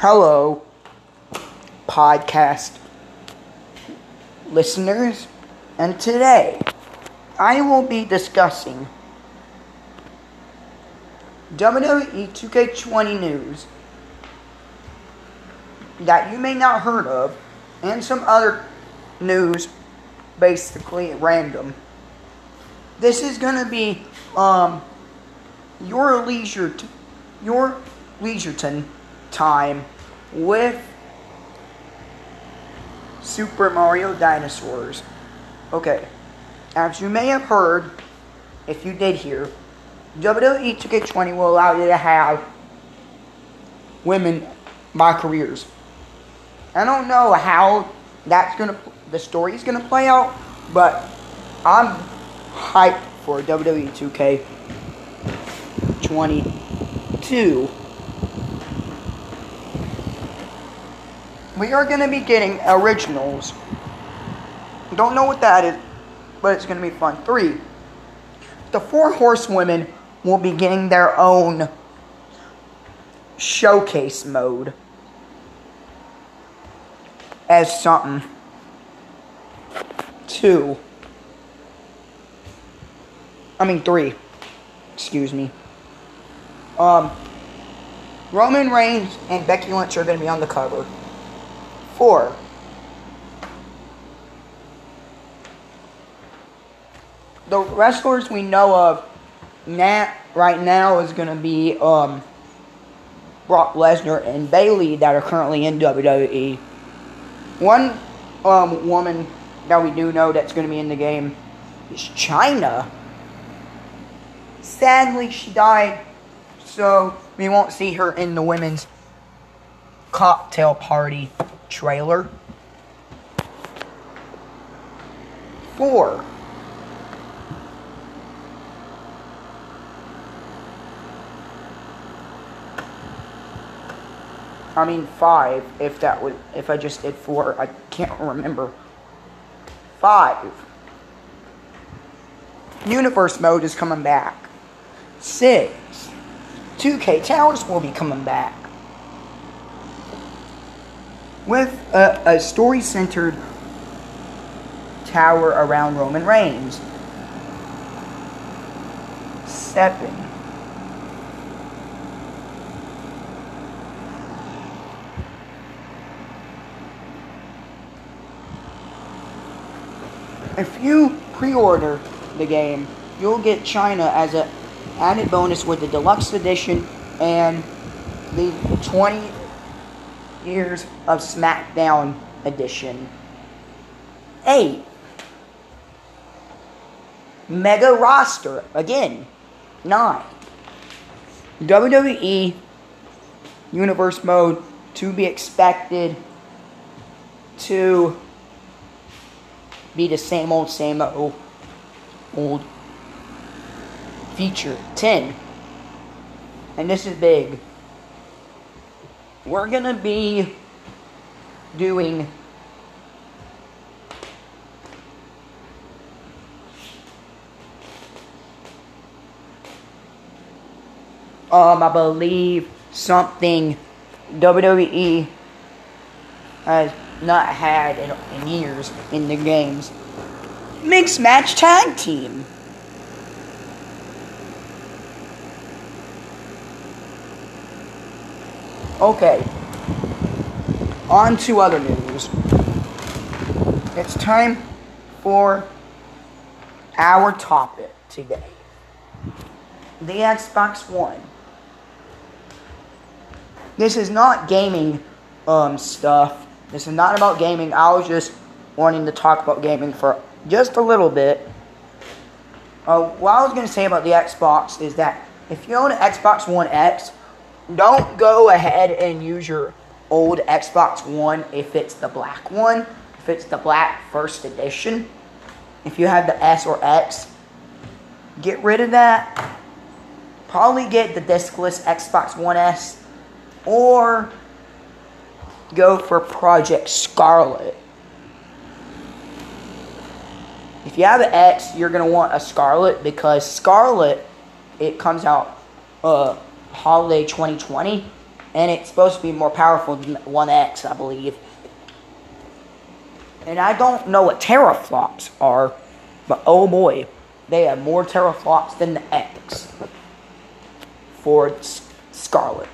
Hello, podcast listeners, and today I will be discussing WWE 2K20 news that you may not heard of, and some other news, basically at random. This is gonna be um your leisure, t- your leisureton time with Super Mario Dinosaurs. Okay, as you may have heard, if you did hear, WWE 2K20 will allow you to have women by careers. I don't know how that's gonna, the story's gonna play out, but I'm hyped for WWE 2K22. We are gonna be getting originals. Don't know what that is, but it's gonna be fun. Three. The four horsewomen will be getting their own showcase mode as something. Two. I mean three. Excuse me. Um Roman Reigns and Becky Lynch are gonna be on the cover. Four. The wrestlers we know of now, right now is going to be um, Brock Lesnar and Bayley that are currently in WWE. One um, woman that we do know that's going to be in the game is Chyna. Sadly, she died, so we won't see her in the women's cocktail party trailer. Four. I mean five, if that would, if I just did four, I can't remember. Five. Universe mode is coming back. Six. 2K Towers will be coming back. With a, a story centered tower around Roman Reigns. Seven. If you pre-order the game, you'll get Chyna as a added bonus with the deluxe edition and the 20 years of SmackDown edition. 8. Mega roster again. 9. WWE Universe mode to be expected to be the same old, same old, old feature. 10. And this is big. We're going to be doing um I believe something WWE has not had in, in years in the games. Mixed match tag team. Okay. On to other news. It's time for our topic today. The Xbox One. This is not gaming um, stuff. This is not about gaming. I was just wanting to talk about gaming for just a little bit. Uh, what I was going to say about the Xbox is that if you own an Xbox One X, don't go ahead and use your old Xbox One if it's the black one, if it's the black first edition. If you have the S or X, get rid of that. Probably get the discless Xbox One S or go for Project Scarlett. If you have an X, you're gonna want a Scarlett because Scarlett it comes out uh, holiday 2020, and it's supposed to be more powerful than 1X, I believe. And I don't know what teraflops are, but oh boy, they have more teraflops than the X for Scarlett.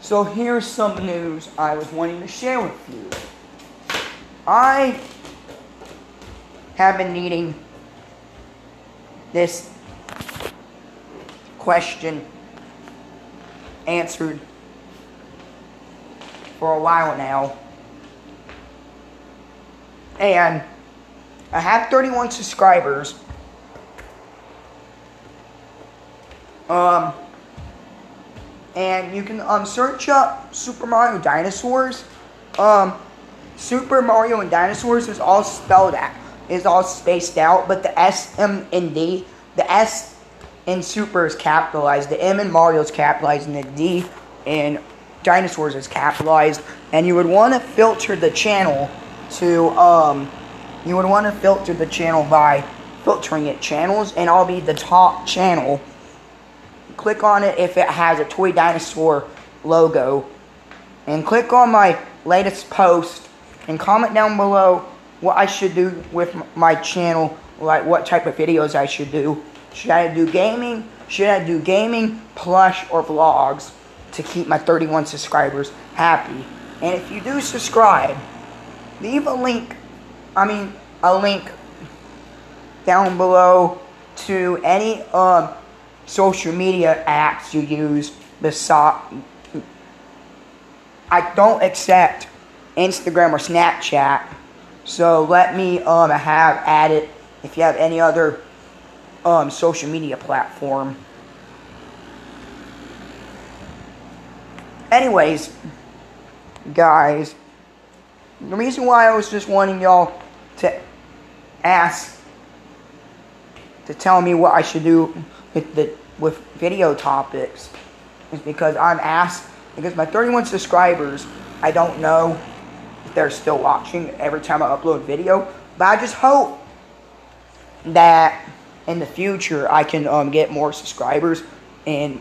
So here's some news I was wanting to share with you. I have been needing this question answered for a while now. And I have 31 subscribers. Um, and you can um, search up Super Mario Dinosaurs. Um, Super Mario and Dinosaurs is all spelled out, is all spaced out, but the S M N D, the S in Super is capitalized, the M in Mario is capitalized, and the D in Dinosaurs is capitalized. And you would want to filter the channel to, um, you would want to filter the channel by filtering it channels, and I'll be the top channel. Click on it if it has a Toy Dinosaur logo, and click on my latest post, and comment down below what I should do with my channel, like what type of videos I should do. Should I do gaming? Should I do gaming, plush, or vlogs to keep my 31 subscribers happy? And if you do subscribe, leave a link, I mean, a link down below to any um, social media apps you use besides I don't accept Instagram or Snapchat. So let me um, have added if you have any other um, social media platform. Anyways, guys, the reason why I was just wanting y'all to ask to tell me what I should do with the with video topics is because I'm asked because my 31 subscribers I don't know if they're still watching every time I upload video but I just hope that in the future I can um, get more subscribers and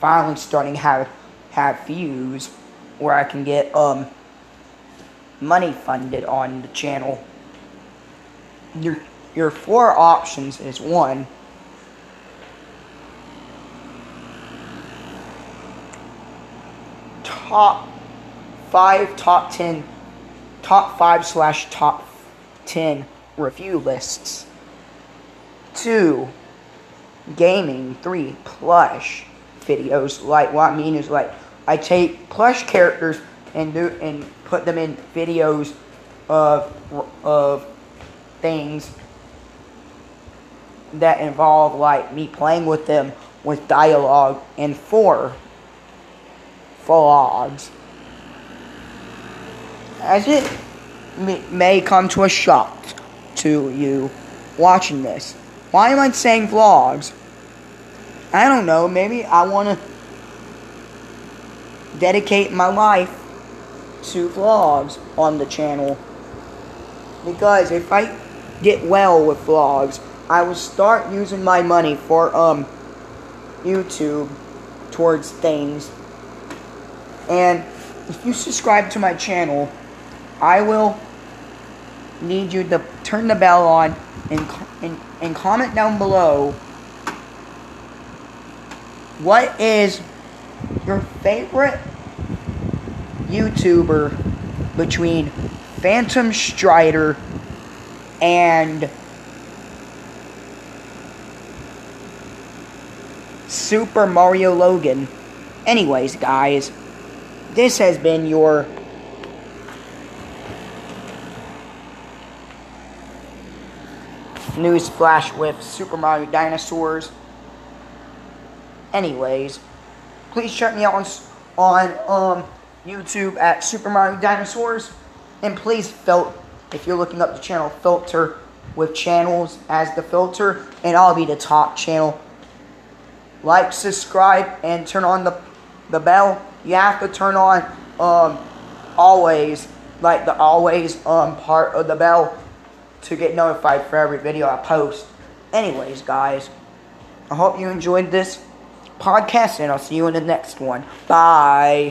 finally starting have have views where I can get um money funded on the channel. Your your four options is one top five top ten top five slash top ten review lists two gaming three plush videos. Like what I mean is like I take plush characters and do and put them in videos of of things that involve like me playing with them with dialogue and four vlogs. As it may come to a shock to you watching this why am I saying vlogs? I don't know. Maybe I want to dedicate my life to vlogs on the channel. Because if I get well with vlogs, I will start using my money for um YouTube towards things. And if you subscribe to my channel, I will need you to turn the bell on and, and, and comment down below what is your favorite YouTuber between Phantom Strider and Super Mario Logan. Anyways, guys, this has been your news flash with Super Mario Dinosaurs. Anyways, please check me out on, on um, YouTube at Super Mario Dinosaurs. And please, fil- if you're looking up the channel, filter with channels as the filter, and I'll be the top channel. Like, subscribe, and turn on the, the bell. You have to turn on um, always, like the always um, part of the bell to get notified for every video I post. Anyways, guys, I hope you enjoyed this. podcast, and I'll see you in the next one. Bye.